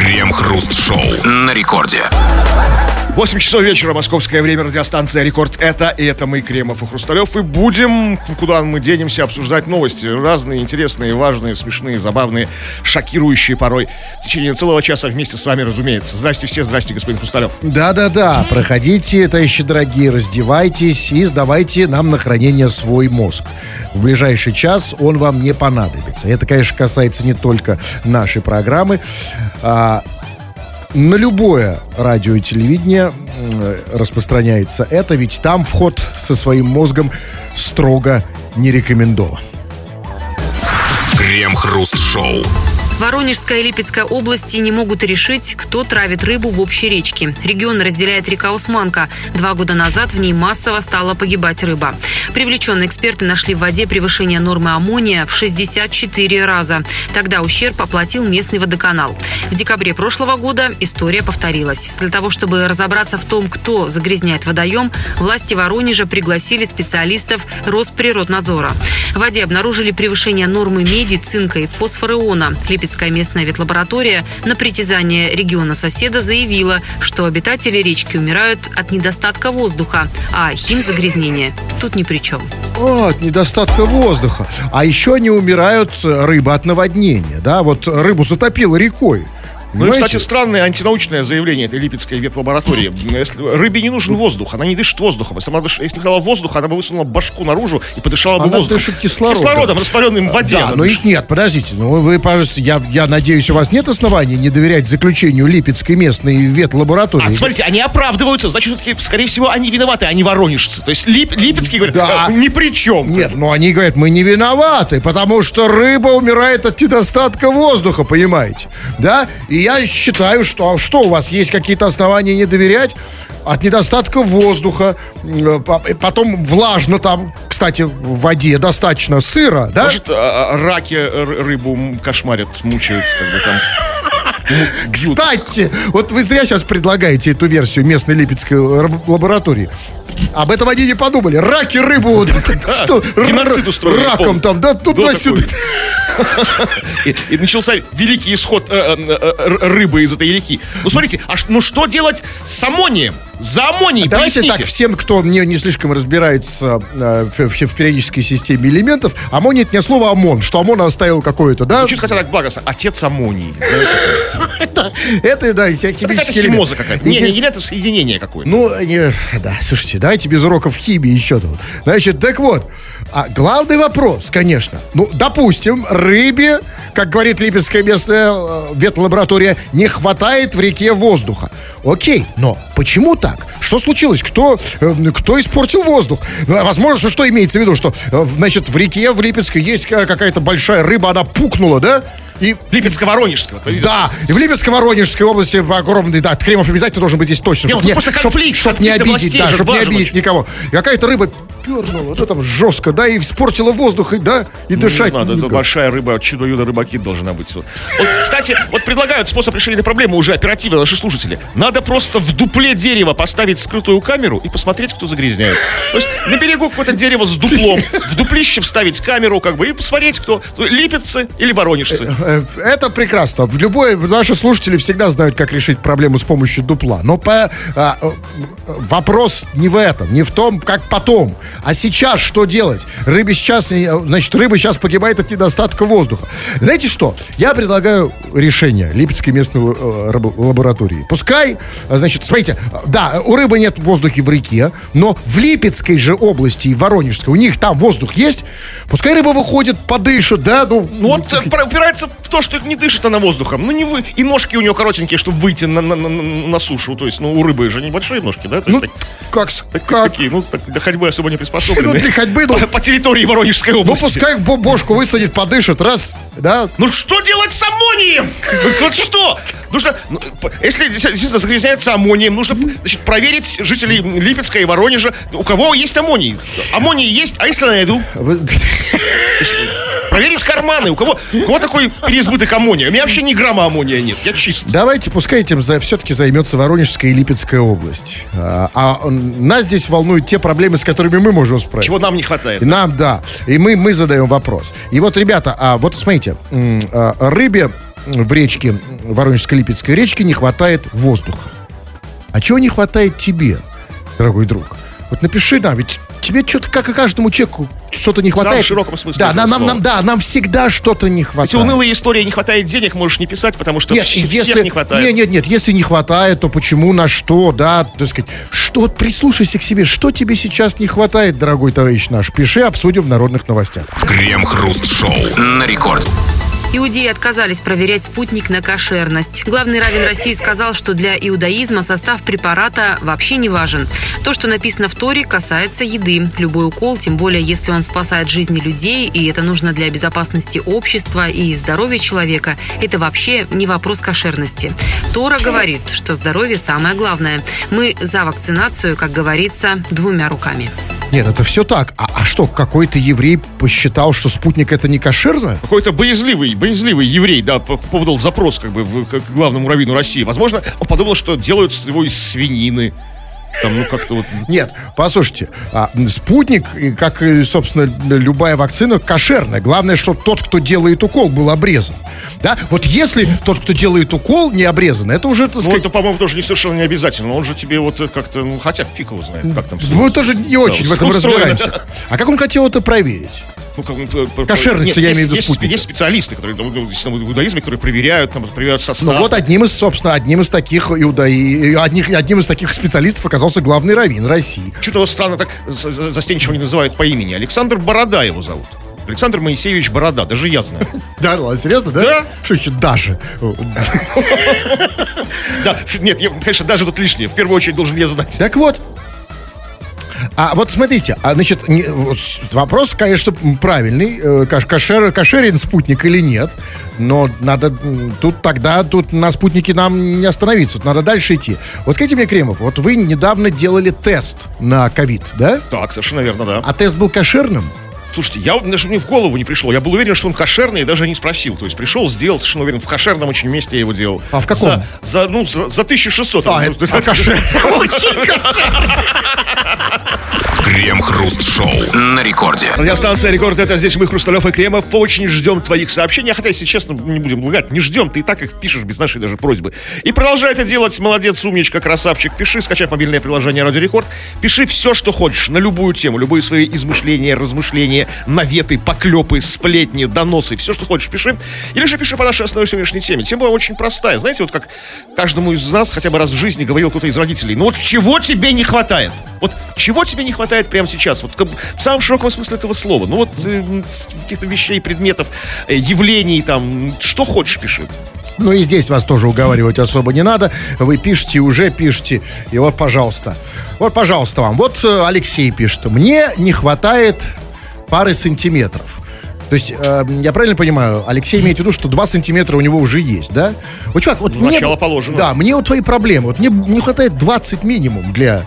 Крем-хруст-шоу на рекорде. 8 часов вечера, московское время, радиостанция «Рекорд». Это, и это мы, Кремов и Хрусталев. И будем, куда мы денемся, обсуждать новости. Разные, интересные, важные, смешные, забавные, шокирующие порой. В течение целого часа вместе с вами, разумеется. Здрасте все, здрасте, господин Хрусталев. Да-да-да, проходите, товарищи дорогие, раздевайтесь и сдавайте нам на хранение свой мозг. В ближайший час он вам не понадобится. Это, конечно, касается не только нашей программы. А, на любое радио и телевидение распространяется это, ведь там вход со своим мозгом строго не рекомендован. Крем-хруст-шоу. Воронежская и Липецкая области не могут решить, кто травит рыбу в общей речке. Регион разделяет река Усманка. Два года назад в ней массово стала погибать рыба. Привлеченные эксперты нашли в воде превышение нормы аммония в 64 раза. Тогда ущерб оплатил местный водоканал. В декабре прошлого года история повторилась. Для того, чтобы разобраться в том, кто загрязняет водоем, власти Воронежа пригласили специалистов Росприроднадзора. В воде обнаружили превышение нормы меди, цинка и фосфореона. Липецкая местная ветлаборатория на притязание региона соседа заявила, что обитатели речки умирают от недостатка воздуха, а химзагрязнение тут ни при чем. О, от недостатка воздуха. А еще они умирают рыба от наводнения, да? Вот рыбу затопило рекой. Ну и, кстати, странное антинаучное заявление этой Липецкой ветлаборатории. Если рыбе не нужен воздух, она не дышит воздухом. Если, она дыш... Если не хотела воздуха, она бы высунула башку наружу и подышала бы Она воздухом. дышит кислородом. Кислородом, растворенным в воде. Да, она но дышит. их нет, подождите. Ну, вы, пожалуйста, я, я надеюсь, у вас нет оснований не доверять заключению Липецкой местной ветлаборатории. А, смотрите, они оправдываются, значит, все-таки, скорее всего, они виноваты, они воронежцы. То есть Лип... Липецкий говорит, Да. «Э, ни при чем. Нет, ну они говорят, мы не виноваты, потому что рыба умирает от недостатка воздуха, понимаете? Да? И я считаю, что а что у вас есть какие-то основания не доверять? От недостатка воздуха, э, по- потом влажно там, кстати, в воде достаточно сыра, да? Может, а, а, раки рыбу кошмарят, мучают, бы там. Кстати, вот вы зря сейчас предлагаете эту версию местной липецкой лаборатории. Об этом они не подумали. Раки рыбу, что, геноцид устроили, раком там, да, Да, туда-сюда. И, и начался великий исход э, э, э, рыбы из этой реки. Ну, смотрите, а ну что делать с аммонием? За аммонией, Давайте поясните. так, всем, кто не, не слишком разбирается э, в, в- в периодической системе элементов, аммоний это не слово ОМОН, что ОМОН оставил какое-то, да? Звучит хотя так благостно. Отец аммонии. Знаете, Это, да, химический химоза элемент. какая-то. Не, не это соединение какое-то. Ну, да, слушайте, давайте без уроков химии еще тут. Значит, так вот, а главный вопрос, конечно. Ну, допустим, рыбе, как говорит Липецкая местная э, ветлаборатория, не хватает в реке воздуха. Окей, но почему так? Что случилось? Кто, э, кто испортил воздух? Ну, Возможно, что, имеется в виду, что, э, значит, в реке в Липецкой есть э, какая-то большая рыба, она пукнула, да? И Липецко-Воронежского. да, и в Липецко-Воронежской области, в огромной, да, Кремов обязательно должен быть здесь точно. Не, чтоб ну, тут просто конфликт, чтоб не конфликт обидеть, властей да, чтобы не обидеть никого. И какая-то рыба пернула, да, там жестко, да, и испортила воздух, и, да, и Ну, дышать. Не надо, это большая рыба, чудо-юдо рыбаки должна быть. Вот. Вот, кстати, вот предлагают способ решения этой проблемы уже оперативно наши слушатели. Надо просто в дупле дерева поставить скрытую камеру и посмотреть, кто загрязняет. То есть на берегу какое-то дерево с дуплом, в дуплище вставить камеру, как бы, и посмотреть, кто липеццы или воронежцы. Э, Это прекрасно. В любой наши слушатели всегда знают, как решить проблему с помощью дупла. Но по, а, э, вопрос не в этом, не в том, как потом, а сейчас что делать? Рыбе сейчас, э, значит, рыба сейчас погибает от недостатка воздуха. Знаете что? Я предлагаю решение Липецкой местной э, лаборатории. Пускай, э, значит, смотрите, да, у рыбы нет воздуха в реке, но в Липецкой же области и Воронежской у них там воздух есть. Пускай рыба выходит, подышит, да, ну, Ну вот про- упирается в то, что не дышит она воздухом. Ну не вы. И ножки у нее коротенькие, чтобы выйти на, на, на, на сушу. То есть, ну, у рыбы же небольшие ножки, да? То есть, Ну, так- как, так- как? ну, так, для ходьбы особо не Ну, приспособлены. для ходьбы, ну, по, по территории Воронежской ну, области. пускай бо- бошку высадит, подышит, раз, да. Ну что делать с аммонием? Вот что? Нужно, ну, если действительно загрязняется аммонием, нужно значит, проверить жителей Липецка и Воронежа, у кого есть аммоний. Аммоний есть, а если найду? Проверить карманы, у кого, у кого такой переизбыток аммония? У меня вообще ни грамма аммония нет, я чист. Давайте, пускай этим за, все-таки займется Воронежская и Липецкая область. А, а, нас здесь волнуют те проблемы, с которыми мы можем справиться. Чего нам не хватает? Нам, да. И мы, мы задаем вопрос. И вот, ребята, а вот смотрите, а, рыбе в речке, Воронежско-Липецкой речке не хватает воздуха. А чего не хватает тебе, дорогой друг? Вот напиши нам, ведь тебе что-то, как и каждому человеку, что-то не хватает. в широком смысле Да, нам, нам, нам- да, нам всегда что-то не хватает. Эти унылые истории не хватает денег, можешь не писать, потому что Нет, вс- всех если, не хватает. Нет, нет, нет, если не хватает, то почему, на что, да, так сказать. Что, вот прислушайся к себе, что тебе сейчас не хватает, дорогой товарищ наш. Пиши, обсудим в народных новостях. Крем-хруст-шоу. На рекорде. Иудеи отказались проверять спутник на кошерность. Главный раввин России сказал, что для иудаизма состав препарата вообще не важен. То, что написано в Торе, касается еды. Любой укол, тем более если он спасает жизни людей, и это нужно для безопасности общества и здоровья человека, это вообще не вопрос кошерности. Тора говорит, что здоровье самое главное. Мы за вакцинацию, как говорится, двумя руками. Нет, это все так. А, а что, какой-то еврей посчитал, что спутник это не кошерно? Какой-то боязливый, боязливый еврей, да, по- подал запрос как бы в- к главному раввину России. Возможно, он подумал, что делают его из свинины. Там, ну, как-то вот... Нет, послушайте, а, спутник, как и, собственно, любая вакцина, кошерная. Главное, чтобы тот, кто делает укол, был обрезан. Да? Вот если тот, кто делает укол, не обрезан, это уже, так Ну, сказать, это, по-моему, тоже не совершенно не обязательно. Он же тебе вот э, как-то, ну, хотя фиг его знает, как там мы тоже не очень в этом разбираемся. А как он хотел это проверить? Ну, как, Кошерность, нет, я есть- имею в виду есть, спутника. есть специалисты, которые ну, в иудаизме, которые проверяют, там, проверяют состав. Ну вот одним из, собственно, одним из таких иудаи, одних, одним из таких специалистов оказался главный раввин России. Что-то его странно так за- за- застенчиво не называют по имени. Александр Борода его зовут. Александр Моисеевич Борода, даже я знаю. Да, ладно, серьезно, да? Да. Что еще даже? Да, нет, конечно, даже тут лишнее. В первую очередь должен я знать. Так вот. А вот смотрите, а, значит, не- вопрос, конечно, правильный. э, каш- Кошер, кошерен спутник или нет. Но надо тут тогда, тут на спутнике нам не остановиться. Тут надо дальше идти. Вот скажите мне, Кремов, вот вы недавно делали тест на ковид, да? Так, совершенно верно, да. А тест был кошерным? Слушайте, я даже мне в голову не пришло. Я был уверен, что он кошерный, и даже не спросил. То есть пришел, сделал, совершенно уверен, в кошерном очень месте я его делал. А в каком? За, за, ну, за, за 1600. А, Ну, это- а кошер- Крем-хруст-шоу. На рекорде. Радиостанция Рекорд, это здесь мы, Хрусталев и Кремов. Очень ждем твоих сообщений. Хотя, если честно, не будем лгать, не ждем. Ты и так их пишешь без нашей даже просьбы. И продолжай это делать. Молодец, умничка, красавчик. Пиши, скачав мобильное приложение Радио Рекорд. Пиши все, что хочешь, на любую тему. Любые свои измышления, размышления, наветы, поклепы, сплетни, доносы. Все, что хочешь, пиши. Или же пиши по нашей основной сегодняшней теме. Тема очень простая. Знаете, вот как каждому из нас хотя бы раз в жизни говорил кто-то из родителей. Ну вот чего тебе не хватает? Вот чего тебе не хватает прямо сейчас? Вот в самом широком смысле этого слова. Ну вот э, каких-то вещей, предметов, э, явлений там. Что хочешь, пиши. Ну и здесь вас тоже уговаривать особо не надо. Вы пишете, уже пишете. И вот, пожалуйста. Вот, пожалуйста, вам. Вот э, Алексей пишет. Мне не хватает пары сантиметров. То есть, э, я правильно понимаю, Алексей имеет в виду, что 2 сантиметра у него уже есть, да? Вот, чувак, вот мне... начало положено. Да, мне вот твои проблемы. Вот мне не хватает 20 минимум для...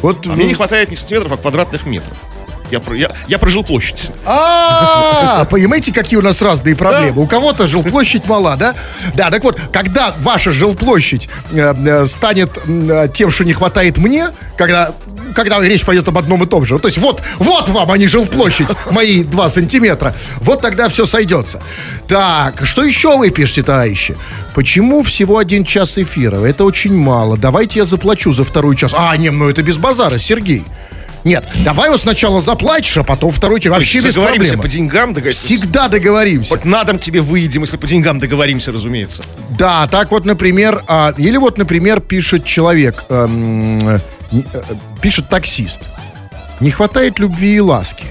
Вот, А мне не хватает не сантиметров, а квадратных метров. Я, я, я прожил площадь. А, понимаете, какие у нас разные проблемы? У кого-то жилплощадь мала, да? Да, так вот, когда ваша жилплощадь э, э, станет э, тем, что не хватает мне, когда когда речь пойдет об одном и том же. То есть вот, вот вам, а не жилплощадь, мои 2 сантиметра. Вот тогда все сойдется. Так, что еще вы пишете, товарищи? Почему всего один час эфира? Это очень мало. Давайте я заплачу за второй час. А, не, ну это без базара, Сергей. Нет, давай вот сначала заплатишь, а потом второй час. Вообще без проблем. по деньгам, договоримся. Всегда договоримся. Хоть на дом тебе выйдем, если по деньгам договоримся, разумеется. Да, так вот, например, а, или вот, например, пишет человек, эм, пишет таксист. Не хватает любви и ласки.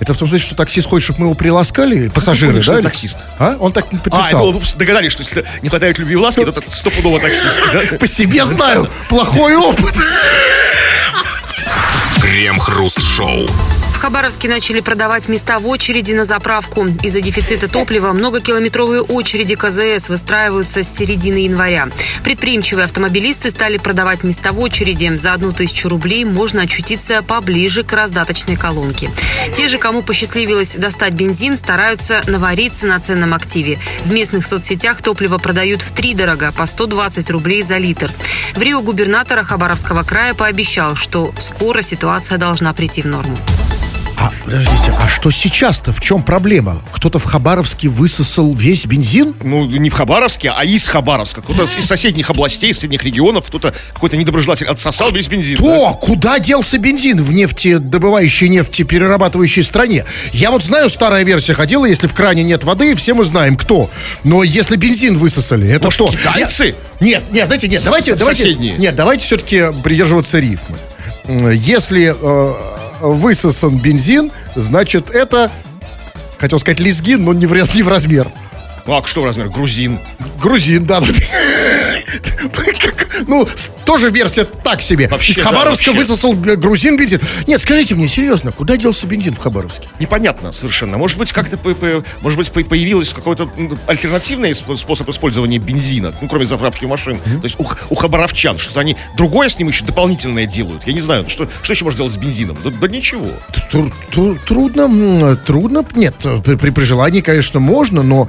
Это в том смысле, что таксист хочет, чтобы мы его приласкали, пассажиры, понял, что да? или- таксист? А? Он так А, подписал. ну, догадались, что если не хватает любви и ласки, то это стопудово таксист. По себе знаю, плохой опыт. Крем-хруст-шоу. В Хабаровске начали продавать места в очереди на заправку. Из-за дефицита топлива многокилометровые очереди КЗС выстраиваются с середины января. Предприимчивые автомобилисты стали продавать места в очереди. За одну тысячу рублей можно очутиться поближе к раздаточной колонке. Те же, кому посчастливилось достать бензин, стараются навариться на ценном активе. В местных соцсетях топливо продают в три дорого, по 120 рублей за литр. В Рио губернатора Хабаровского края пообещал, что скоро ситуация должна прийти в норму. А, подождите, а что сейчас-то? В чем проблема? Кто-то в Хабаровске высосал весь бензин? Ну, не в Хабаровске, а из Хабаровска. Кто-то из соседних областей, из соседних регионов, кто-то какой-то недоброжелатель отсосал весь бензин. да? То, куда делся бензин в нефтедобывающей, нефтеперерабатывающей стране? Я вот знаю, старая версия ходила, если в кране нет воды, все мы знаем, кто. Но если бензин высосали, это Может, что? китайцы? Нет, нет, знаете, нет, давайте, давайте, нет, давайте все-таки придерживаться рифмы. М, Если э, высосан бензин, значит это, хотел сказать лезгин, но не в, не в размер. Ну, а что в размер? Грузин. Грузин, да. Ну, тоже версия так себе. Вообще, Из да, Хабаровска вообще. высосал э, грузин бензин. Нет, скажите мне, серьезно, куда делся бензин в Хабаровске? Непонятно совершенно. Может быть, как-то может быть, по- появилось какой-то альтернативный сп- способ использования бензина, ну, кроме заправки машин. То есть у, хабаровчан что-то они другое с ним еще дополнительное делают. Я не знаю, что, что еще можно делать с бензином? Да, да ничего. Тру- тру- Трудно, трудно. Нет, э, при желании, конечно, можно, но,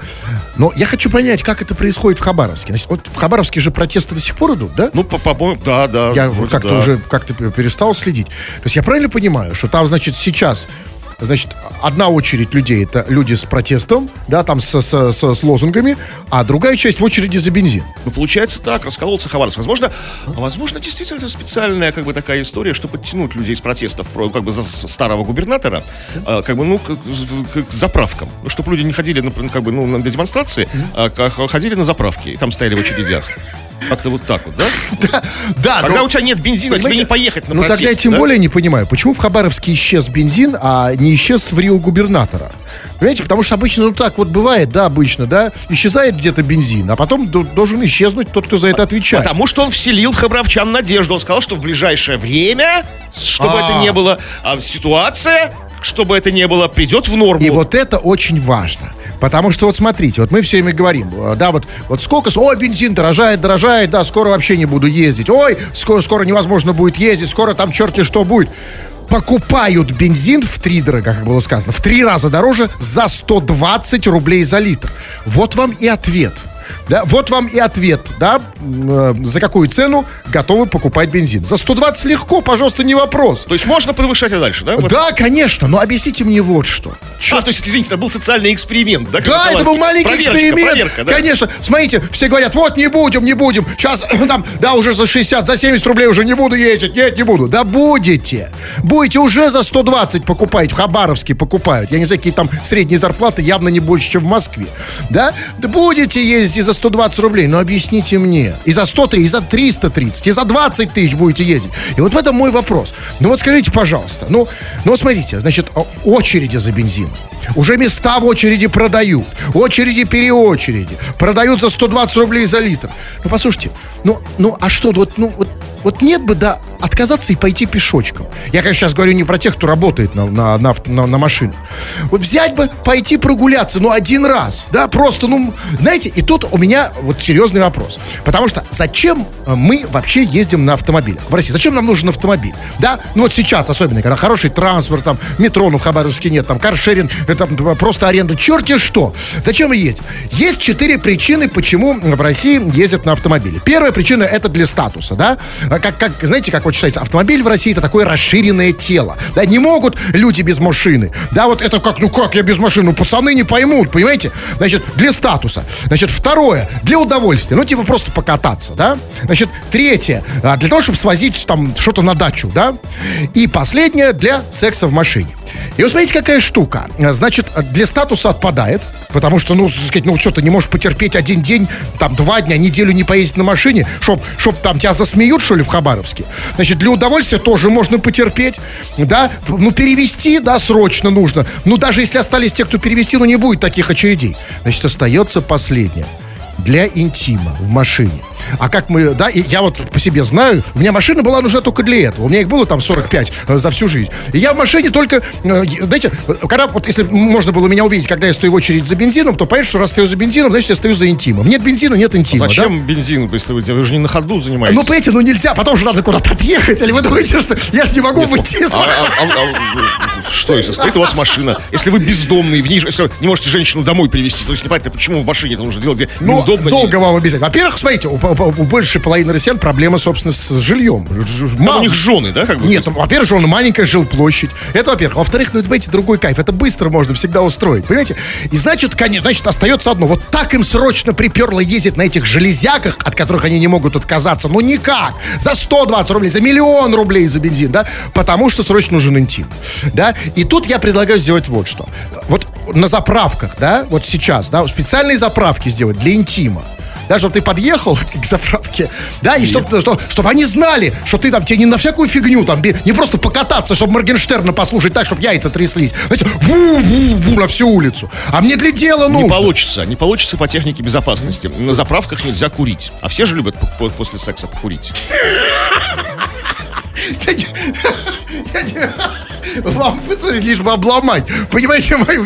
но я хочу понять, как это происходит в Хабаровске. Значит, вот в Хабаровске же протесты до сих пор идут, да? Ну, по- по-моему, да, да. Я как-то да. уже как-то пе- перестал следить. То есть я правильно понимаю, что там, значит, сейчас Значит, одна очередь людей это люди с протестом, да, там с, с- с- с лозунгами, а другая часть в очереди за бензин. Ну, получается так, раскололся Хабаровск. Возможно, возможно, действительно, это специальная, как бы, такая история, чтобы подтянуть людей с протестов, про, как бы, за старого губернатора, а, как бы, ну, к, к- к заправкам. Ну, чтобы люди не ходили, на, как бы, ну, на демонстрации, а ходили на заправки, и там стояли в очередях. Как-то вот так вот, да? Да, Когда у тебя нет бензина, тебе не поехать на Ну тогда я тем да? более не понимаю, почему в Хабаровске исчез бензин, а не исчез в Рио губернатора. Понимаете, потому что обычно, ну так вот бывает, да, обычно, да, исчезает где-то бензин, а потом должен исчезнуть тот, кто за это отвечает. Потому что он вселил в хабаровчан надежду. Он сказал, что в ближайшее время, чтобы А. это не было, а ситуация, чтобы это не было, придет в норму. И вот это очень важно. Потому что вот смотрите, вот мы все время говорим, э, да, вот, вот сколько, ой, бензин дорожает, дорожает, да, скоро вообще не буду ездить, ой, скоро, скоро невозможно будет ездить, скоро там черти что будет. Покупают бензин в три дорого, как было сказано, в три раза дороже за 120 рублей за литр. Вот вам и ответ. Да, вот вам и ответ, да, э, за какую цену готовы покупать бензин. За 120 легко, пожалуйста, не вопрос. То есть можно повышать и дальше, да? Вот. Да, конечно, но объясните мне вот что. А, то есть, извините, это был социальный эксперимент, да? Да, это был маленький Проверочка, эксперимент. проверка, да. Конечно. Смотрите, все говорят, вот не будем, не будем. Сейчас там, да, уже за 60, за 70 рублей уже не буду ездить. Нет, не буду. Да будете. Будете уже за 120 покупать. В Хабаровске покупают. Я не знаю, какие там средние зарплаты, явно не больше, чем в Москве. Да? Да будете ездить за 120 рублей. Но объясните мне. И за 103, и за 330, и за 20 тысяч будете ездить. И вот в этом мой вопрос. Ну вот скажите, пожалуйста. Ну, ну смотрите, значит, очереди за бензин. Уже места в очереди продают. Очереди переочереди. Продают за 120 рублей за литр. Ну, послушайте, ну, ну а что, вот, ну, вот, вот нет бы, да, отказаться и пойти пешочком. Я, конечно, сейчас говорю не про тех, кто работает на, на, на, на, на машинах. Вот взять бы, пойти прогуляться, ну, один раз, да, просто, ну, знаете, и тут у меня вот серьезный вопрос. Потому что зачем э, мы вообще ездим на автомобилях в России? Зачем нам нужен автомобиль? Да, ну вот сейчас особенно, когда хороший транспорт, там, метро, ну, в Хабаровске нет, там, каршеринг, это просто аренда, черти что. Зачем мы ездим? Есть четыре причины, почему в России ездят на автомобиле. Первая причина это для статуса, да? А Как, как, знаете, как вот считается, автомобиль в России это такое расширенное тело. Да, не могут люди без машины. Да, вот это как, ну как я без машины? Ну, пацаны не поймут, понимаете? Значит, для статуса. Значит, второе, для удовольствия. Ну, типа просто покататься, да? Значит, третье, а, для того, чтобы свозить там что-то на дачу, да? И последнее, для секса в машине. И вот смотрите, какая штука. Значит, для статуса отпадает, потому что, ну, сказать, ну, что ты не можешь потерпеть один день, там, два дня, неделю не поездить на машине, чтоб, чтоб там тебя засмеют, что ли, в Хабаровске. Значит, для удовольствия тоже можно потерпеть, да, ну, перевести, да, срочно нужно. Ну, даже если остались те, кто перевести, ну, не будет таких очередей. Значит, остается последнее. Для интима в машине. А как мы, да, и я вот по себе знаю, у меня машина была нужна только для этого. У меня их было там 45 э, за всю жизнь. И я в машине только, э, знаете, э, когда вот если можно было меня увидеть, когда я стою в очередь за бензином, то понятно, что раз стою за бензином, значит, я стою за интимом. Нет бензина, нет интима, да? Зачем бензин, если вы, вы же не на ходу занимаетесь? Ну, понимаете, ну нельзя, потом же надо куда-то отъехать. Или вы думаете, что я же не могу выйти из А, а- а- а- что, если стоит у вас машина, если вы бездомный, в ней, если не можете женщину домой привезти, то есть непонятно, почему в машине это нужно делать, где Ну, неудобно. долго вам объяснять. Во-первых, смотрите, у, большей половины россиян проблема, собственно, с жильем. Ж- ж- Там мало- у них жены, да, как бы? Нет, во-первых, же он маленькая жилплощадь. Это, во-первых. Во-вторых, ну, это, понимаете, другой кайф. Это быстро можно всегда устроить, понимаете? И значит, конечно, значит, остается одно. Вот так им срочно приперло ездить на этих железяках, от которых они не могут отказаться. Ну, никак. За 120 рублей, за миллион рублей за бензин, да? Потому что срочно нужен интим, да? И тут я предлагаю сделать вот что. Вот на заправках, да, вот сейчас, да, специальные заправки сделать для интима. Да, чтобы ты подъехал к заправке, да, и чтобы, чтобы они знали, что ты там тебе не на всякую фигню, там, не просто покататься, чтобы Моргенштерна послушать так, чтобы яйца тряслись. Знаете, ву-ву-ву на всю улицу. А мне для дела Не нужно. получится, не получится по технике безопасности. На заправках нельзя курить. А все же любят по- по- после секса покурить. Это лишь бы обломать. Понимаете мою?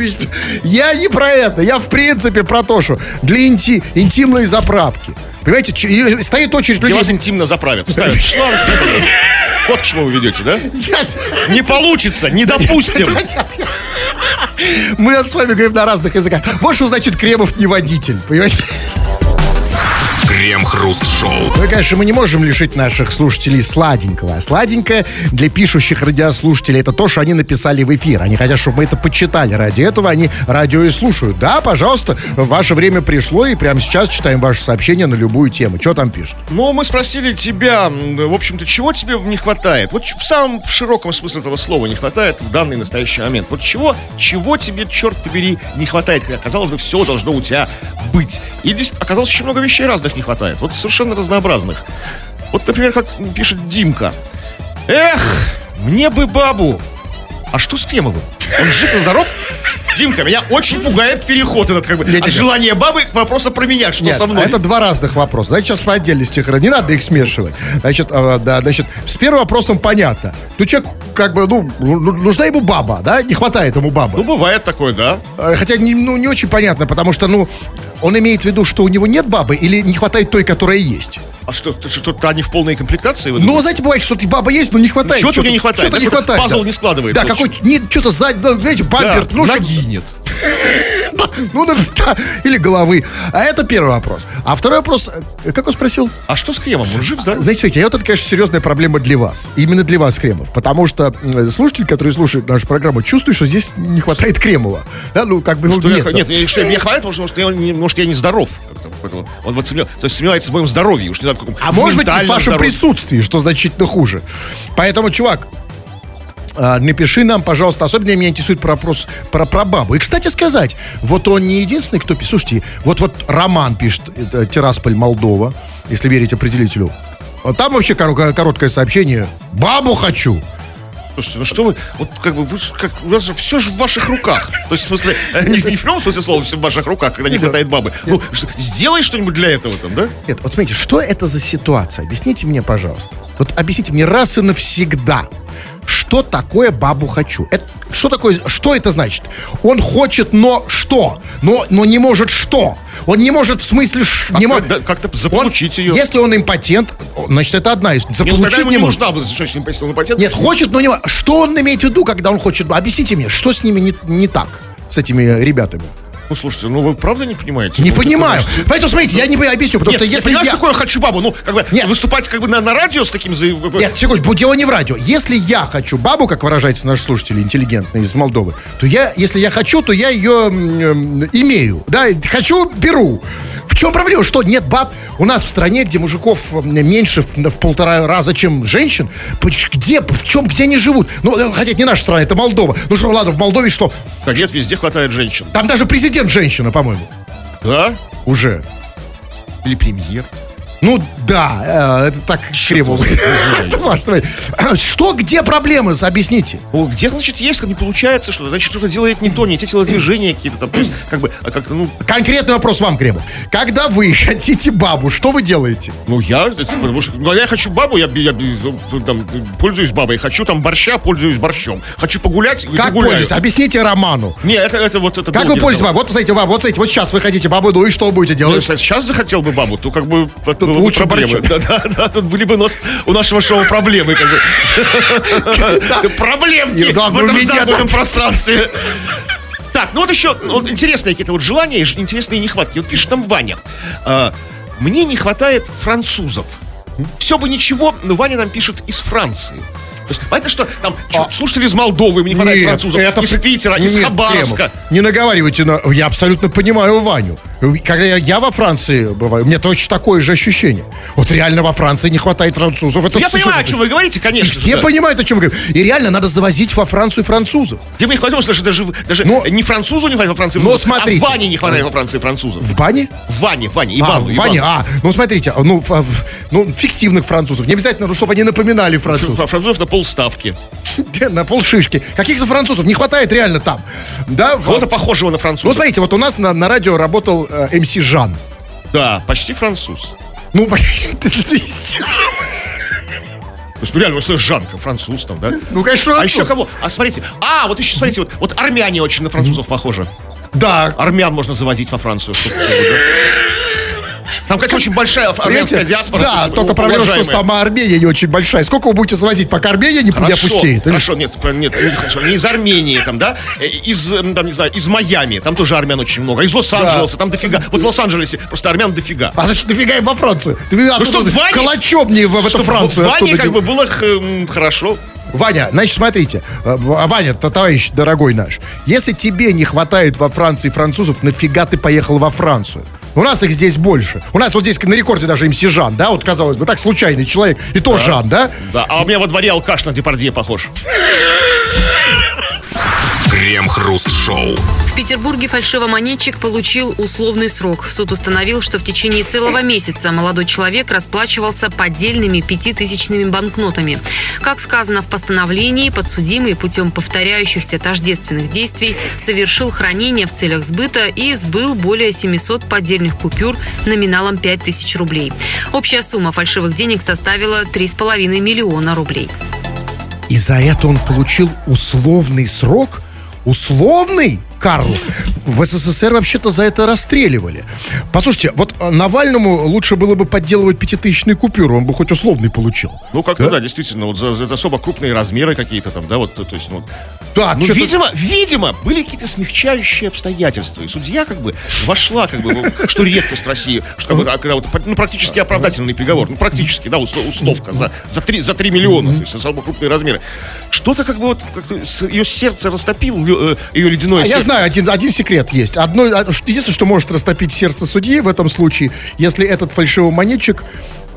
Я не про это. Я в принципе про то, что для инти- интимной заправки. Понимаете, ч- стоит очередь Где людей. вас интимно заправят. Вот к чему вы ведете, да? Не получится, не допустим. Мы с вами говорим на разных языках. Вот что значит Кремов не водитель. Понимаете? Крем-хруст-шоу. Ну, и, конечно, мы не можем лишить наших слушателей сладенького. А сладенькое для пишущих радиослушателей это то, что они написали в эфир. Они хотят, чтобы мы это почитали. Ради этого они радио и слушают. Да, пожалуйста, ваше время пришло, и прямо сейчас читаем ваши сообщения на любую тему. Что там пишут? Ну, мы спросили тебя, в общем-то, чего тебе не хватает? Вот в самом широком смысле этого слова не хватает в данный настоящий момент. Вот чего, чего тебе, черт побери, не хватает? Хотя, казалось бы, все должно у тебя быть. И здесь оказалось очень много вещей разных не хватает. Вот совершенно разнообразных. Вот, например, как пишет Димка. Эх, мне бы бабу. А что с Кремовым? Он жив и здоров? Димка, меня очень пугает переход этот как бы Нет, от нет, желания бабы к вопросу про меня. Что Нет, со мной? это два разных вопроса. Давайте сейчас по отдельности их Не надо их смешивать. Значит, а, да, значит, с первым вопросом понятно. Ну, человек, как бы, ну, ну, нужна ему баба, да? Не хватает ему бабы. Ну, бывает такое, да. Э, Хотя не, ну, не очень понятно, потому что, ну, он имеет в виду, что у него нет бабы или не хватает той, которая есть. А что, что-то они в полной комплектации? вы Ну, знаете, бывает, что ты баба есть, но не хватает. Чего-то мне не хватает, Что-то не хватает. пазл да. не складывается, Да, какой не, что-то сзади, да, знаете, бампер, Да, ну, ноги нет. Ну, да, или головы. А это первый вопрос. А второй вопрос, э, как он спросил? А что с Кремом? Он жив, да? Знаете, смотрите, а вот это, конечно, серьезная проблема для вас. Именно для вас, Кремов. Потому что слушатель, который слушает нашу программу, чувствует, что здесь не хватает Кремова. Да, ну, как бы, ну, Что я- нет. да. нет, я- что мне хватит, потому что, может, я, не, может, я не здоров. Он вот сомнев- то есть сомневается в моем здоровье. Уж не в каком А может быть, в вашем здоровье. присутствии, что значительно хуже. Поэтому, чувак, а, напиши нам, пожалуйста, особенно меня интересует про вопрос про, бабу. И, кстати сказать, вот он не единственный, кто пишет. Слушайте, вот, вот Роман пишет, Тирасполь, Молдова, если верить определителю. А Там вообще кор- короткое сообщение. Бабу хочу. Слушайте, ну что вы, вот как бы, вы как, у нас же все же в ваших руках. То есть, в смысле, не, не в прямом смысле слова, все в ваших руках, когда не хватает бабы. Ну, что, сделай что-нибудь для этого там, да? Нет, вот смотрите, что это за ситуация? Объясните мне, пожалуйста. Вот объясните мне раз и навсегда, что такое бабу хочу? Это, что такое, что это значит? Он хочет, но что? Но, но не может что? Он не может в смысле... ш- не Как-то, мо- да, как-то Он- заполучить ее. Если он импотент, значит, это одна из... Не, ну, Заполучить тогда ему не не может. нужна будет женщина, он патент. Нет, хочет, но не. Что он имеет в виду, когда он хочет? Объясните мне, что с ними не, не так, с этими ребятами? Ну, слушайте, ну вы правда не понимаете? Не Ну, понимаю. такое- Поэтому, смотрите, я не объясню, потому Нет, что если понимаешь, я... какое хочу бабу? Ну, как бы, Нет. выступать как бы на, на радио с таким... Нет, секундочку, дело не в радио. Если я хочу бабу, как выражается наш слушатель интеллигентный из Молдовы, то я, если я хочу, то я ее м, м, имею. Да, хочу, беру. Чем проблема? Что нет баб? У нас в стране, где мужиков м, меньше в, в полтора раза, чем женщин, где, в чем, где они живут? Ну, э, хотя это не наша страна, это Молдова. Ну что, ладно, в Молдове что? Да нет, везде хватает женщин. Там даже президент женщина, по-моему, Да? уже. Или премьер. Ну да, э, это так криво. Что, где проблемы? Объясните. Ну, где, значит, есть, как не получается что-то, значит, что-то делает не то, не те телодвижения какие-то там, то есть, как бы, а как-то, ну, Конкретный вопрос вам, Кремов. Когда вы хотите бабу, что вы делаете? ну, я, это, потому что, ну, я хочу бабу, я, я, ну, там, пользуюсь бабой, хочу там борща, пользуюсь борщом, хочу погулять, Как гуляю. пользуетесь? Объясните Роману. Не, это, это вот, это Как вы пользуетесь бабой? Вот, смотрите, бабу, вот, смотрите, вот сейчас вы хотите бабу, ну и что будете Ну, делать? Если сейчас захотел бы бабу, то как бы... Было бы лучше проблемы. Да, да, да, тут были бы у нас- у нашего шоу проблемы, как бы. Проблемки в этом замкнутом пространстве. Так, ну вот еще вот интересные какие-то вот желания, интересные нехватки. Вот пишет там Ваня. А, Мне не хватает французов. Все бы ничего, но Ваня нам пишет из Франции. То есть, понятно, что там чё, слушатели из Молдовы, им не хватает А. Нет, французов, это из Питера, из Нет, Хабаровска. Кремов, Не наговаривайте, на... я абсолютно понимаю Ваню. Когда я, я во Франции бываю, у меня точно такое же ощущение. Вот реально во Франции не хватает французов. Это Я понимаю, о чем вы говорите, И конечно. же, все да. понимают, о чем мы говорим. И реально надо завозить во Францию французов. Где бы не хватило, даже, даже, даже Но- не французу не хватает во Франции Но французов, смотрите. а Ване не хватает во Франции французов. В бане? Ване, Ване, А, Ивану, в Ване, а, ну смотрите, ну, в- ну, фиктивных французов. Не обязательно, ну, чтобы они напоминали французов. Фра- Французов на полставки. На полшишки. Каких-то французов не хватает реально там. Да, в- Кого-то похожего на Ну, француза. смотрите, вот у нас на, на радио работал э, МС Жан. Да, почти француз. Ну, То есть, ну реально, ну, Жанка, француз там, да? ну, конечно, А француз. еще кого? А смотрите, а, вот еще, смотрите, вот, вот армяне очень на французов похожи. Да. Армян можно завозить во Францию. чтобы, да. Там, кстати, очень большая армянская диаспора. Да, то только проблема, что сама Армения не очень большая. Сколько вы будете свозить, пока Армения не, Хорошо, опустеет? Хорошо, нет, нет, не, хорошо, не из Армении, там, да, э, из, м, там, не знаю, из Майами, там тоже армян очень много, из Лос-Анджелеса, там дофига, вот в Лос-Анджелесе просто армян дофига. А значит, нафига им во Францию? Ты оттуда что, в Ване- калачом не в, в эту Францию. В Ване как бы было хорошо. Ваня, значит, смотрите. э, в- Ваня, товарищ дорогой наш, если тебе не хватает во Франции французов, нафига ты поехал во Францию? У нас их здесь больше. У нас вот здесь на рекорде даже МС Жан, да, вот казалось бы, так случайный человек, и то Жан, да? Да, а у меня во дворе алкаш на Депардье похож. Крем-хруст-шоу. В Петербурге фальшивомонетчик получил условный срок. Суд установил, что в течение целого месяца молодой человек расплачивался поддельными пятитысячными банкнотами. Как сказано в постановлении, подсудимый путем повторяющихся тождественных действий совершил хранение в целях сбыта и сбыл более 700 поддельных купюр номиналом 5000 рублей. Общая сумма фальшивых денег составила 3,5 миллиона рублей. И за это он получил условный срок? Условный? Карл, в СССР вообще-то за это расстреливали. Послушайте, вот э, Навальному лучше было бы подделывать пятитысячные купюры, он бы хоть условный получил. Ну, как-то, да, действительно, вот за, за это особо крупные размеры какие-то там, да, вот, то, то есть, ну, Да, Ну, видимо, видимо, были какие-то смягчающие обстоятельства. И судья как бы вошла, как бы, что редкость России, что а, когда вот, ну, практически оправдательный приговор, ну, практически, да, услов- условка за, за, 3, за 3 миллиона, то есть особо крупные размеры. Что-то как бы вот, ее сердце растопил, э, ее ледяное А сердце. Знаю, один, один секрет есть. Одно, а, единственное, что может растопить сердце судьи в этом случае, если этот фальшивый монетчик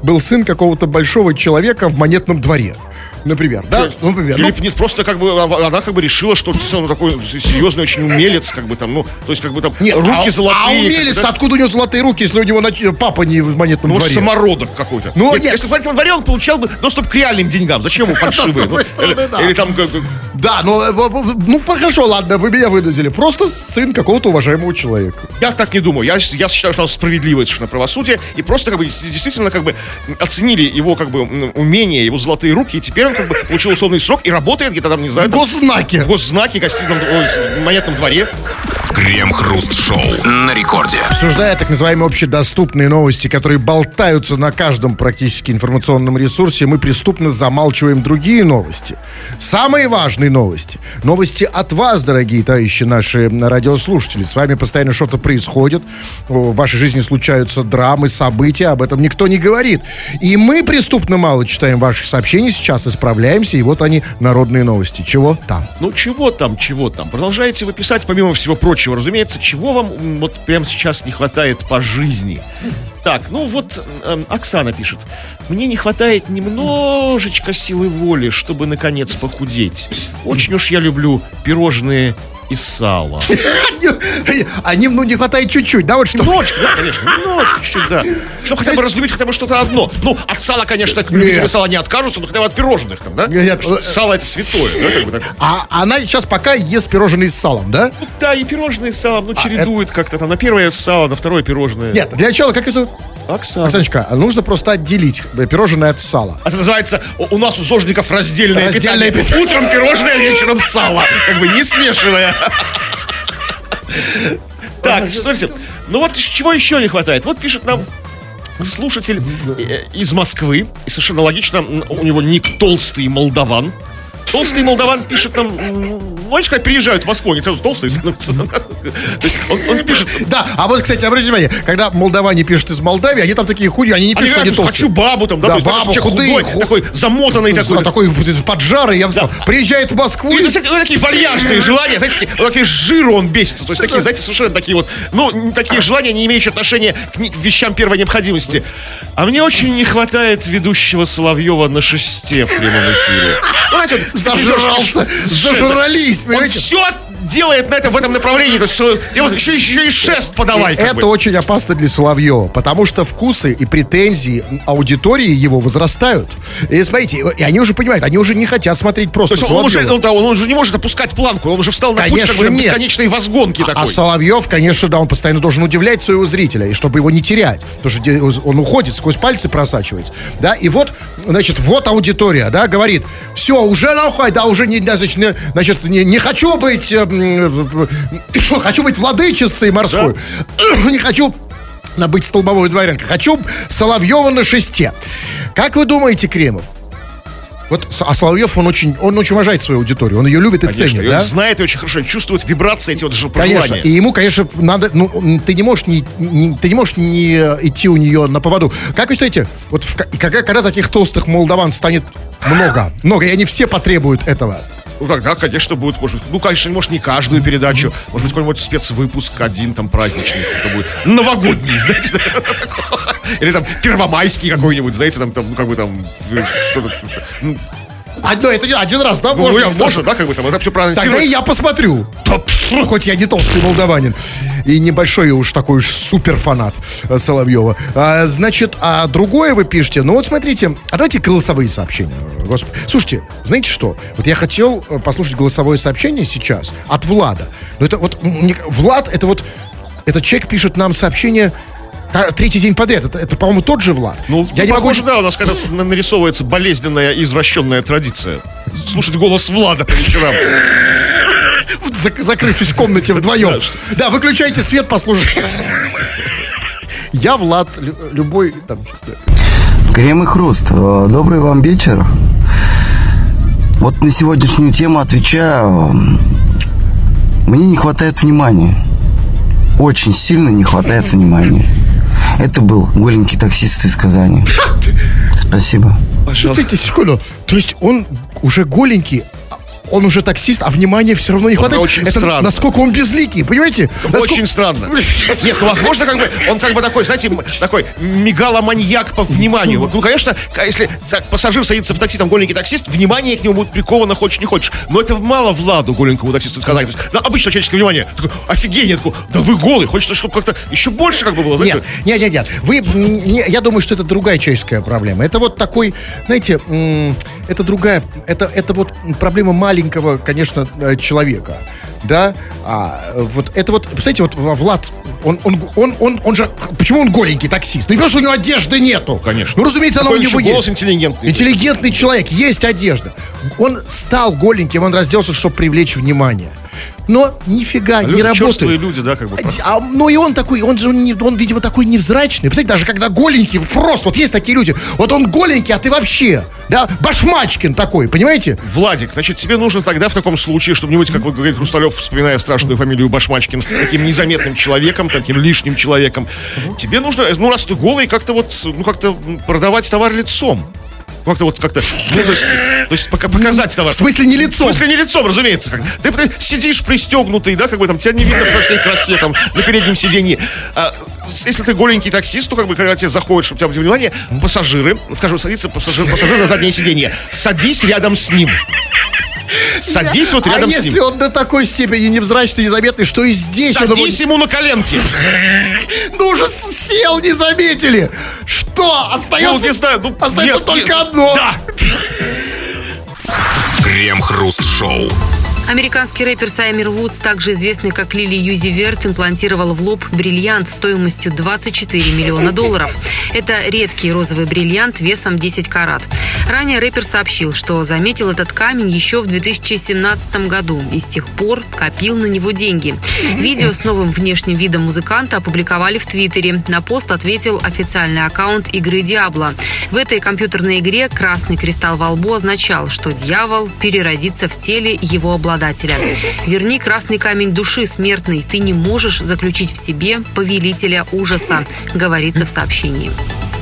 был сын какого-то большого человека в монетном дворе. Например, да? Ну, например. Или ну, нет, просто как бы а- она как бы решила, что он такой серьезный очень умелец, как бы там, ну, то есть как бы там нет, руки а, золотые. А умелец, да? откуда у него золотые руки, если у него нач- папа не в монетном Ну, дворе? самородок какой-то. Ну, нет, нет. Если в этом дворе он получал бы доступ к реальным деньгам. Зачем ему фальшивые? Или, там Да, ну, э, ну хорошо, ладно, вы меня вынудили. Просто сын какого-то уважаемого человека. Я так не думаю. Я, я считаю, что у нас справедливое совершенно правосудие. И просто как бы действительно как бы оценили его как бы умение, его золотые руки. И теперь он как бы получил условный срок и работает где-то там, не знаю, В там, госзнаке. в госзнаке, гостином, монетном дворе. Крем-хруст-шоу на рекорде. Обсуждая так называемые общедоступные новости, которые болтаются на каждом практически информационном ресурсе, мы преступно замалчиваем другие новости. Самые важные новости. Новости от вас, дорогие товарищи наши радиослушатели. С вами постоянно что-то происходит. В вашей жизни случаются драмы, события. Об этом никто не говорит. И мы преступно мало читаем ваших сообщений сейчас, исправляемся. И вот они, народные новости. Чего там? Ну, чего там, чего там? Продолжаете вы писать, помимо всего прочего, разумеется, чего вам вот прямо сейчас не хватает по жизни? Так, ну вот эм, Оксана пишет. Мне не хватает немножечко силы воли, чтобы наконец похудеть. Очень уж я люблю пирожные из сала. А ним, ну, не хватает чуть-чуть, да, вот что? Немножечко, да, конечно, немножечко чуть-чуть, да. Чтобы хотя бы разлюбить хотя бы что-то одно. Ну, от сала, конечно, любители сала не откажутся, но хотя бы от пирожных там, да? Нет, э, Сало это святое, да, как бы так. А она сейчас пока ест пирожные с салом, да? Да, и пирожные с салом, ну, чередует как-то там. На первое сало, на второе пирожное. Нет, для начала, как это? Оксана. Оксаночка, нужно просто отделить э, пирожное от сала. Это называется у нас у зожников раздельное, Раздельное питание. Утром пирожное, вечером сало. Как бы не смешивая. Так, смотрите. Ну вот чего еще не хватает? Вот пишет нам слушатель э, из Москвы, и совершенно логично, у него ник толстый молдаван. Толстый молдаван пишет нам, м, знаете, как приезжают в Москву, они сразу толстые становятся. То есть он, он пишет, Да, а вот, кстати, обратите внимание, когда молдаване пишут из Молдавии, они там такие худые, они не они пишут, они говорят, толстые. хочу бабу там, да, Да, то есть, бабу, худые, худой, ху- такой замотанный За- такой. такой поджарый, я бы сказал. Приезжает в Москву И, и... ну, кстати, ну, такие вальяжные желания, знаете, такие, вот такие жиру он бесится. То есть такие, знаете, совершенно такие вот, ну, такие желания, не имеющие отношения к вещам первой необходимости. А мне очень не хватает ведущего Соловьева на шесте в прямом эфире. Ну, знаете, вот, Зажрался, зажрались, Он понимаете? все делает на этом, в этом направлении. То есть э, делает еще, еще и шест подавай. как Это бы. очень опасно для Соловьева, потому что вкусы и претензии аудитории его возрастают. И смотрите, и они уже понимают, они уже не хотят смотреть То просто есть он, он уже, он, да, он уже не может опускать планку, он уже встал на путь Конечно, как бы, бесконечной возгонки А такой. Соловьев, конечно, да, он постоянно должен удивлять своего зрителя, и чтобы его не терять. Потому что он уходит, сквозь пальцы просачивается. Да, и вот, значит, вот аудитория, да, говорит, все, уже нахуй, да, уже не, значит, значит, не, не хочу быть, э, э, хочу быть владычицей морской. Не хочу быть столбовой дворянкой. Хочу Соловьева на шесте. Как вы думаете, Кремов? Вот, а Соловьев, он очень, он очень уважает свою аудиторию, он ее любит и Конечно, ценит, и он да? знает ее очень хорошо, чувствует вибрации эти вот же Конечно. И ему, конечно, надо. Ну, ты не можешь не, не- ты не можешь не э, идти у нее на поводу. Как вы считаете, вот в когда, когда таких толстых молдаван станет много, много, и они все потребуют этого. Ну тогда, конечно, будет, может быть, ну, конечно, может, не каждую передачу, может быть, какой-нибудь спецвыпуск один там праздничный, это будет новогодний, знаете, такой. Или там первомайский какой-нибудь, знаете, там, там, ну, как бы там, э, что-то, ну, Одно, это не один раз, да? ну, можно, я- можно, да, как бы там, это все Тогда и я посмотрю. Ну, Хоть я не толстый молдаванин. И небольшой уж такой уж супер фанат э, Соловьева. А, значит, а другое вы пишете. Ну вот смотрите, а давайте голосовые сообщения. Господи. Слушайте, знаете что? Вот я хотел э, послушать голосовое сообщение сейчас от Влада. Но это вот Влад, это вот этот человек пишет нам сообщение третий день подряд. Это, это, по-моему, тот же Влад. Ну, я ну, не могу... похоже, да, у нас когда нарисовывается болезненная и извращенная традиция. Слушать голос Влада по вечерам. зак- закрывшись в комнате вдвоем. Да, выключайте свет, послушай. Я Влад, лю- любой там. Крем и хруст. Э, Добрый вам вечер. Вот на сегодняшнюю тему отвечаю. Мне не хватает внимания. Очень сильно не хватает внимания. Это был голенький таксист из Казани. Спасибо. Подождите секунду. То есть он уже голенький, он уже таксист, а внимания все равно не хватает. очень Это странно. насколько он безликий, понимаете? Насколько- Очень странно. Нет, ну, возможно, как бы, он как бы такой, знаете, такой мегаломаньяк по вниманию. Ну, конечно, если пассажир садится в такси, там голенький таксист, внимание к нему будет приковано, хочешь не хочешь. Но это мало Владу, голенькому таксисту сказать. То есть, да, обычно человеческое внимание. Такой, офигение, такой, да вы голый, хочется, чтобы как-то еще больше как бы было. знаете, Нет, нет, нет, нет. Вы, не- я думаю, что это другая человеческая проблема. Это вот такой, знаете, это другая, это, это вот проблема маленького, конечно, э, человека. Да, а вот это вот, представляете, вот Влад, он, он, он, он, он же, почему он голенький таксист? Ну, не потому что у него одежды нету. Конечно. Ну, разумеется, она у него голос есть. интеллигентный. Интеллигентный человек, есть одежда. Он стал голеньким, он разделся, чтобы привлечь внимание. Но нифига Люди не работает. черствые люди, да, как бы. А, ну и он такой, он же, он, видимо, такой невзрачный. Представляете, даже когда голенький, просто, вот есть такие люди, вот он голенький, а ты вообще, да, башмачкин такой, понимаете? Владик, значит, тебе нужно тогда в таком случае, чтобы не быть, как вы говорит Хрусталев, вспоминая страшную фамилию Башмачкин, таким незаметным человеком, таким лишним человеком, тебе нужно, ну, раз ты голый, как-то вот, ну, как-то продавать товар лицом. Как-то вот как-то, ну, то есть, то есть пока показать товар. В смысле не лицом. В смысле не лицом, разумеется. Как. Ты, ты сидишь пристегнутый, да, как бы там тебя не видно во всей красе там на переднем сиденье. А, если ты голенький таксист, то как бы когда тебе заходит, чтобы тебя было внимание, пассажиры, скажем, садится пассажир, пассажир на заднее сиденье, садись рядом с ним. Садись вот а рядом с если ним. он до такой степени невзрачный, незаметный, что и здесь он его... Садись ему на коленки. Ну уже сел, не заметили. Что? Ну, Остается, не знаю, ну, остается нет, только нет. одно. Да. Крем-хруст-шоу. Американский рэпер Саймер Вудс, также известный как Лили Юзи Верт, имплантировал в лоб бриллиант стоимостью 24 миллиона долларов. Это редкий розовый бриллиант весом 10 карат. Ранее рэпер сообщил, что заметил этот камень еще в 2017 году и с тех пор копил на него деньги. Видео с новым внешним видом музыканта опубликовали в Твиттере. На пост ответил официальный аккаунт игры Диабло. В этой компьютерной игре красный кристалл во лбу означал, что дьявол переродится в теле его обладателя. Верни красный камень души, смертный. Ты не можешь заключить в себе повелителя ужаса, говорится в сообщении.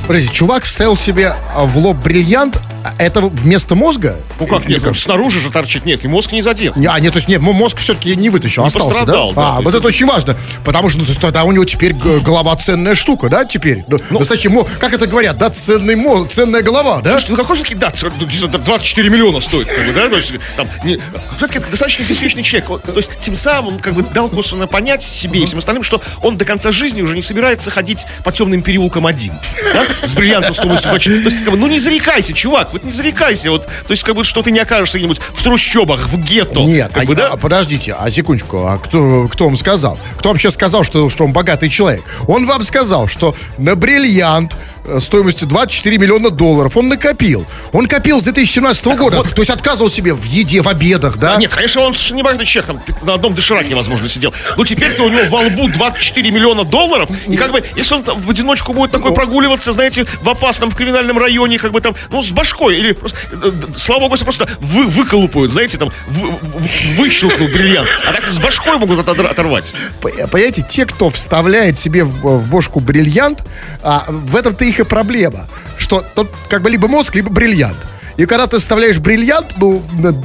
Подожди, чувак вставил себе а, в лоб бриллиант, это вместо мозга? Ну как нет, он снаружи же торчит, нет, и мозг не задел. А, нет, то есть нет, мозг все-таки не вытащил, Не остался, пострадал, да, А, то вот это очень важно, потому что ну, тогда у него теперь голова ценная штука, да, теперь? Ну, Достаточно, мо- как это говорят, да, ценный мозг, ценная голова, да? Слушай, ну какой же да, ц- ну, не знаю, 24 миллиона стоит, как бы, да, то есть там, не, все-таки это достаточно беспечный человек, то есть тем самым он как бы дал косвенно понять себе и всем остальным, что он до конца жизни уже не собирается ходить по темным переулкам один, да, с бриллиантом стоимостью 24, то есть как бы, ну не зарекайся, чувак, вот не зарекайся, вот, то есть как бы, что ты не окажешься где-нибудь в трущобах, в гетто, Нет, как а, бы, да, а, подождите, а секундочку, а кто, кто вам сказал? Кто сейчас сказал, что, что он богатый человек? Он вам сказал, что на бриллиант стоимостью 24 миллиона долларов он накопил. Он копил с 2017 года, вот. то есть отказывал себе в еде, в обедах, да? А, Нет, конечно, он богатый человек, там на одном дошираке, возможно, сидел. Но теперь-то у него во лбу 24 миллиона долларов, и как бы, если он в одиночку будет такой прогуливаться, знаете, в опасном в криминальном районе, как бы там, ну, с башкой, или просто, э, э, слава богу, просто вы, выколупают, знаете, там, вы, вы- выщелкнут бриллиант, а так с башкой могут оторвать. Понимаете, те, кто вставляет себе в, в бошку бриллиант, а, в этом-то их и проблема. Что тут как бы либо мозг, либо бриллиант. И когда ты вставляешь бриллиант, ну,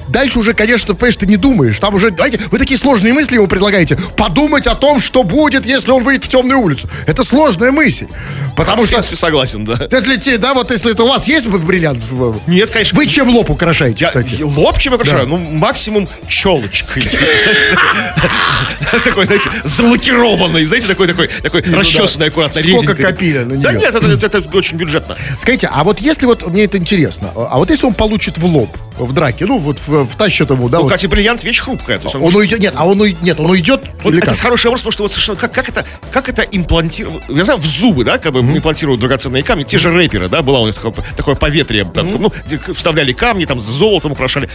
дальше уже, конечно, понимаешь, ты не думаешь. Там уже, знаете, вы такие сложные мысли ему предлагаете. Подумать о том, что будет, если он выйдет в темную улицу. Это сложная мысль. Потому В что... принципе, согласен, да. Это для те- да, вот если это у вас есть бриллиант, в- Нет, конечно. вы чем лоб украшаете, Я кстати? лоб чем украшаю? Да. Ну, максимум челочкой. Такой, знаете, залакированный, знаете, такой, такой, такой расчесанный аккуратно. Сколько копили на Да неё? нет, это очень бюджетно. Скажите, а вот если вот, мне это интересно, а вот если он получит в лоб в драке, ну вот в- втащит ему, да, Ну, вот, кстати, бриллиант вещь хрупкая. То есть он, он уйдет, нет, а он уйдет, нет, он уйдет, вот это как? хороший вопрос, потому что вот совершенно как, как это, как это имплантировать, я знаю, в зубы, да, как бы имплантируют драгоценные камни, те же рэперы, да, было у них такое, такое поветрие, там, ну, где вставляли камни, там, с золотом украшали.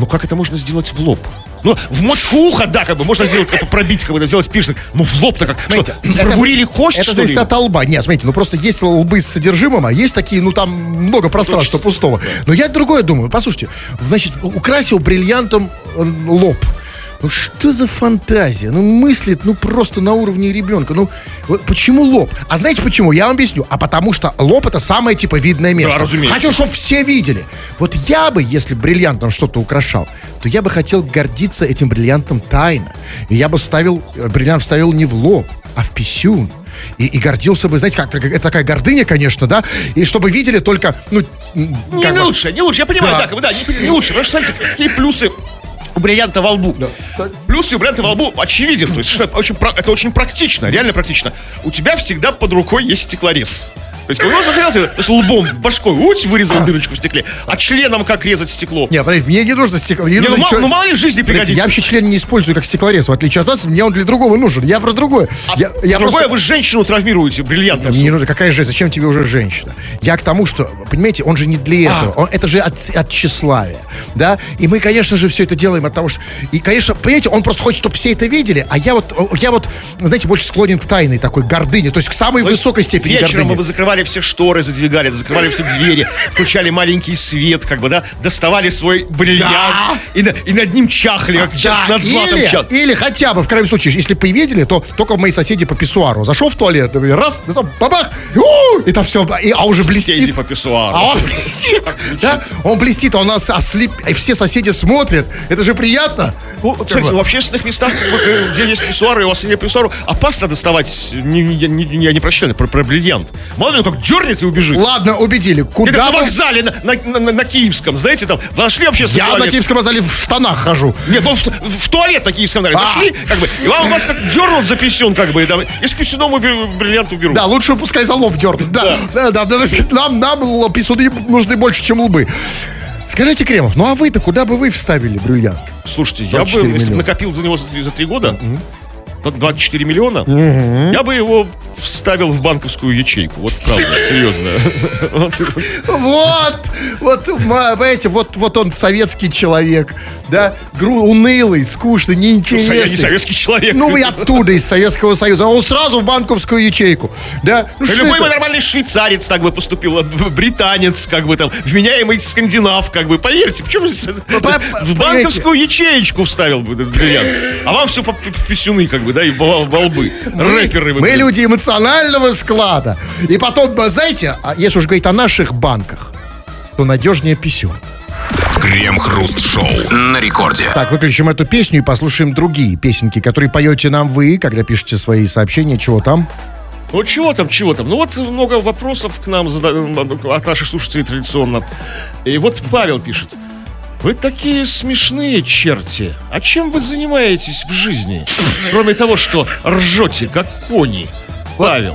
Ну, как это можно сделать в лоб? Ну, в мочку уха, да, как бы, можно сделать, как бы, пробить, как бы, сделать пирсинг, ну, в лоб-то как, Смотрите, что, прогурили кость, Это что зависит ли? от лба. Нет, смотрите, ну просто есть лбы с содержимым, а есть такие, ну там много пространства пустого. Но я другое думаю. Послушайте, значит, украсил бриллиантом э, лоб. Ну что за фантазия? Ну мыслит, ну просто на уровне ребенка. Ну вот почему лоб? А знаете почему? Я вам объясню. А потому что лоб это самое типа видное место. разумеется. Хочу, чтобы все видели. Вот я бы, если бриллиантом что-то украшал, то я бы хотел гордиться этим бриллиантом тайно. И я бы ставил, э, бриллиант вставил не в лоб, а в писюн. И, и гордился бы, знаете, как, как- это такая гордыня, конечно, да? И чтобы видели только, ну, Не бы- лучше, не лучше, я понимаю, Да. да, да, не, не лучше, потому что, смотрите, какие плюсы у бриллианта во лбу. Плюсы у бриллианта во лбу очевиден, то есть что это очень, это очень практично, реально практично. У тебя всегда под рукой есть стеклорез. Есть, когда захотел, есть лбом, башкой, уть, вырезал дырочку в стекле, а членом как резать стекло. Не, подожди, мне не нужно стекло. мне Не, ну, нужно мало, чё- ну, мало ли в жизни пригодится. Я вообще член не использую как стеклорез, в отличие от вас. Мне он для другого нужен. Я про другое. А я, я другое, просто- вы женщину травмируете бриллиантом. Мне не нужно, какая же, зачем тебе уже женщина? Я к тому, что, понимаете, он же не для А. этого, он, это же от, от тщеславия, да? И мы, конечно же, все это делаем от того, что... И, конечно, понимаете, он просто хочет, чтобы все это видели, а я вот, я вот, знаете, больше склонен к тайной такой гордыне, то есть к самой высокой степени Вечером гордыни. вы закрывали все шторы, задвигали, закрывали все двери, включали маленький свет, как бы, да, доставали свой бриллиант и, на- и над ним чахли, как Да, над златом или, чах. или хотя бы, в крайнем случае, если бы и видели, то только мои соседи по писсуару. Зашел в туалет, раз, сам бабах, у, и там все, и, а уже Соседи блестит. по писсуару. А он блестит, да? Он блестит, а у нас ослеп, и все соседи смотрят. Это же приятно. Ну, смотрите, бы. в общественных местах, э, где есть писсуары, и у вас нет писсуару, опасно доставать, я не прощаю, про, про бриллиант. Мало ли, он как дернет и убежит. Ладно, убедили. Это Куда на вы- вокзале, на, на, на- на Киевском, знаете, там, зашли общественный Я на. Киевском вокзале в штанах хожу. Нет, ну в, в туалет на Киевском, наверное, А. зашли, как бы, и вам вас как дернут за писюн, как бы, и, там, и с писюном убер- бриллиант уберут. Да, лучше пускай за лоб дернут. Да, да, да, да, нам, нам л- писюны нужны больше, чем лбы. Скажите, Кремов, ну а вы-то куда бы вы вставили бриллиант? Слушайте, я бы, 24 если бы миллиона. накопил за него за, три- за три года, 24 миллиона, я бы его вставил в банковскую ячейку. Вот правда, серьезно. Вот. Вот, вот, ма- понимаете, вот, вот он советский человек, да, Гру- унылый, скучный, Я не неинтересный. советский человек. Ну, вы оттуда, из Советского Союза. А он сразу в банковскую ячейку. Да? Ну, Любой это? нормальный швейцарец так бы поступил, а, британец, как бы там, вменяемый скандинав, как бы, поверьте, почему здесь в банковскую ячеечку вставил бы бриллиант, а вам все по писюны, как бы, да, и во во лбы. Рэперы. Мы блин. люди эмоционального склада. И потом, а, знаете, а если уж говорить о наших банках, то надежнее писем. Крем-хруст-шоу на рекорде. Так, выключим эту песню и послушаем другие песенки, которые поете нам вы, когда пишете свои сообщения, чего там. Ну чего там, чего там? Ну вот много вопросов к нам зада- от наших слушателей традиционно. И вот Павел пишет. Вы такие смешные черти. А чем вы занимаетесь в жизни? Кроме того, что ржете, как кони. Павел.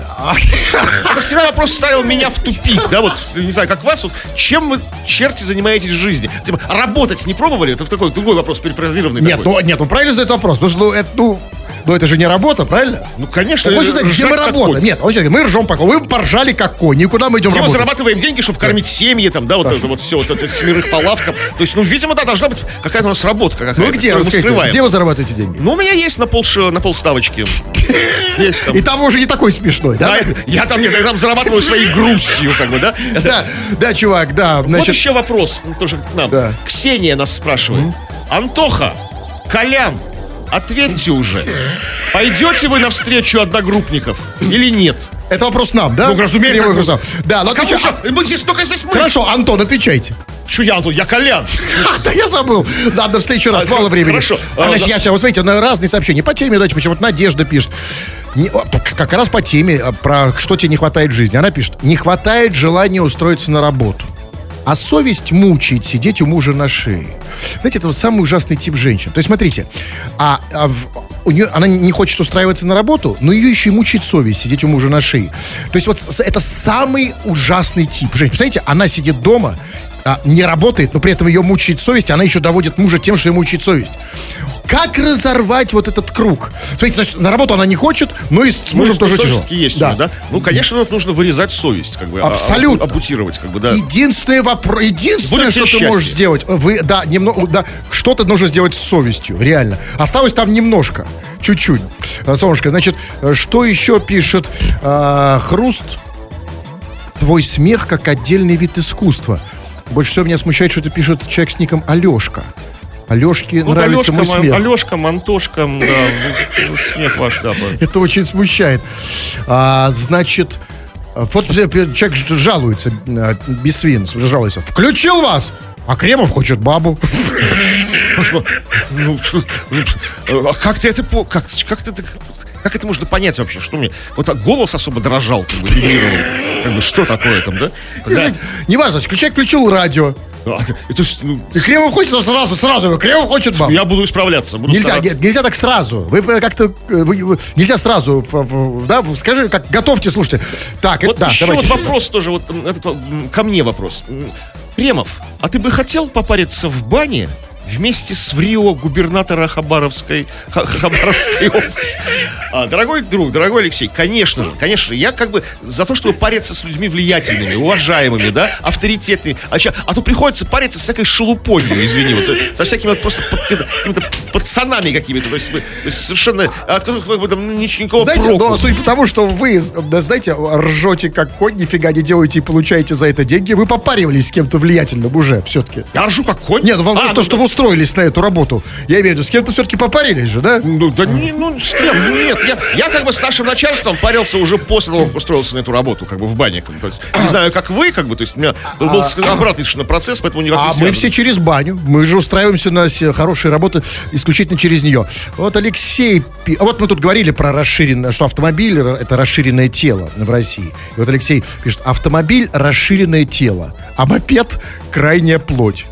Это всегда вопрос ставил меня в тупик, да, вот, не знаю, как вас, вот, чем вы, черти, занимаетесь в жизни? Типа, работать не пробовали? Это такой другой вопрос, перефразированный Нет, такой. ну, нет, ну правильно задает вопрос. Потому что, ну, это, ну, ну, это же не работа, правильно? Ну, конечно. Он хочет знать, где мы работаем. конь. Нет, он хочет говорить, мы ржем по Вы поржали как кони. И куда мы идем Где мы зарабатываем деньги, чтобы кормить семьи, там, да, вот это вот все, вот это семерых по лавкам. То есть, ну, видимо, да, должна быть какая-то у нас работа. Какая-то, Ну где, мы скрываем. где вы зарабатываете деньги? Ну, у меня есть на, пол, на полставочки. Есть там. И там уже не такой смешной, да? Я там, я там зарабатываю своей грустью, как бы, да? Да, да, чувак, да. Вот еще вопрос тоже к нам. Ксения нас спрашивает. Антоха, Колян, ответьте уже. Пойдете вы навстречу одногруппников или нет? это вопрос нам, да? Ну, разумеется. Прямой вопрос. Да, ну А кому отвечай. еще? Мы здесь только здесь мы. Хорошо, Антон, отвечайте. Что я, Антон? Я Колян. Да я забыл. Ладно, в следующий раз, мало времени. хорошо. А, значит, я сейчас, вот смотрите, на разные сообщения. По теме, давайте, почему вот Надежда пишет. Не- как раз по теме, а, про что тебе не хватает в жизни. Она пишет, не хватает желания устроиться на работу. А совесть мучает сидеть у мужа на шее. Знаете, это вот самый ужасный тип женщин. То есть, смотрите, а, а в- у нее, она не хочет устраиваться на работу, но ее еще и мучает совесть сидеть у мужа на шее. То есть, вот это самый ужасный тип женщин. Представляете, она сидит дома, а, не работает, но при этом ее мучает совесть, она еще доводит мужа тем, что ее мучает совесть. Как разорвать вот этот круг? Смотрите, есть на работу она не хочет, но и с мужем Ну, тоже тяжело. есть у нее, да? Ну, конечно, нужно вырезать совесть, как бы. а- Абсолютно. а- Ампутировать, как бы, да. Единственный вопрос, единственное, Будет что ты можешь сделать, вы, да, немного, да, что-то нужно сделать с совестью, реально. Осталось там немножко, чуть-чуть. Солнышко, значит, э, что еще пишет а, Хруст? Твой смех как отдельный вид искусства. Больше всего меня смущает, что это пишет человек с ником Алешка. Алешке Вот нравится Алешка, мой Ман- смех. Алешка, Мантошка, да, смех ваш, да. Это очень смущает. А, значит, вот человек ж- жалуется, э, Бисвин жалуется. Включил вас, а Кремов хочет бабу. Ну, а как ты это. Как, как ты это... Как это можно понять вообще? Что мне... Вот голос особо дрожал, как бы, вибрировал. Как бы, что такое там, да? Да. Неважно, включай, включил радио. А, и то есть, ну, И Кремов хочет сразу, сразу, Кремов хочет бабу. я буду исправляться. Буду Нельзя, стараться. нет, нельзя так сразу. Вы э, как-то э, нельзя сразу, да? Скажи, как готовьте, слушайте. Так, это Вот да, еще давайте. вот вопрос тоже, вот этот, ко мне вопрос. Кремов, а ты бы хотел попариться в бане вместе с ВРИО губернатора Хабаровской, Ха- Хабаровской области? А, дорогой друг, дорогой Алексей, конечно же, конечно же, я как бы за то, чтобы париться с людьми влиятельными, уважаемыми, да, авторитетными, а, ща- а то приходится париться с всякой шелупонью, извини, вот, со всякими вот просто под- какими-то пацанами какими-то, то есть, то есть совершенно, от которых как бы там нич- никакого Знаете, проку. но судя по тому, что вы, да, знаете, ржете как конь, нифига не делаете и получаете за это деньги, вы попаривались с кем-то влиятельным уже все-таки. Я ржу как конь. Нет, ну вам А, то, ну, что вы устроились на эту работу. Я имею в виду, с кем-то все-таки попарились же, да? Ну, да не, ну, с кем? Нет, я, я как бы с нашим начальством парился уже после того, как устроился на эту работу, как бы в бане. как бы, то есть, не знаю, как вы, как бы, то есть у меня был обратный совершенно процесс, поэтому никак не А мы все через баню. Мы же устраиваемся на хорошие работы исключительно через нее. Вот Алексей... а Вот мы тут говорили про расширенное, что автомобиль это расширенное тело в России. И вот Алексей пишет, автомобиль расширенное тело, а мопед крайняя плоть.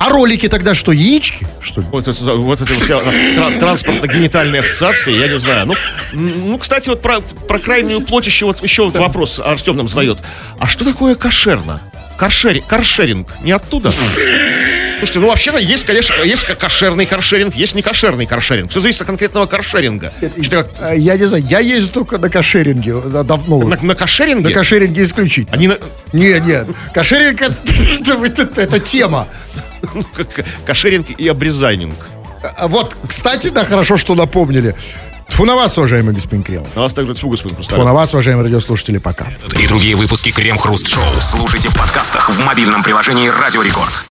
А ролики тогда что, яички? Что ли? Вот это, вот это вся тра- транспортно-генитальная ассоциация, я не знаю. Ну, ну, кстати, вот про, про крайнюю плоть еще вот еще вот вопрос Артем нам задает. А что такое кошерно? Каршери, каршеринг не оттуда? Слушайте, ну вообще-то есть, конечно, есть кошерный каршеринг, есть не кошерный каршеринг. Все зависит от конкретного каршеринга. Что, как Э, Я не знаю, я езжу только на кошеринге. э, Давно. на, на кошеринге? На кошеринге исключительно. Они на- Нет, нет. Кошеринг это, это- это- это тема. Ну, кошеринг и обрезайнинг. А Вот, кстати, да, хорошо, что напомнили. Фу на вас, уважаемый господин Кремов. На вас также тьфу, господин Фу Хрусталев. на вас, уважаемые радиослушатели, пока. И другие выпуски Крем Хруст Шоу слушайте в подкастах в мобильном приложении Радио Рекорд.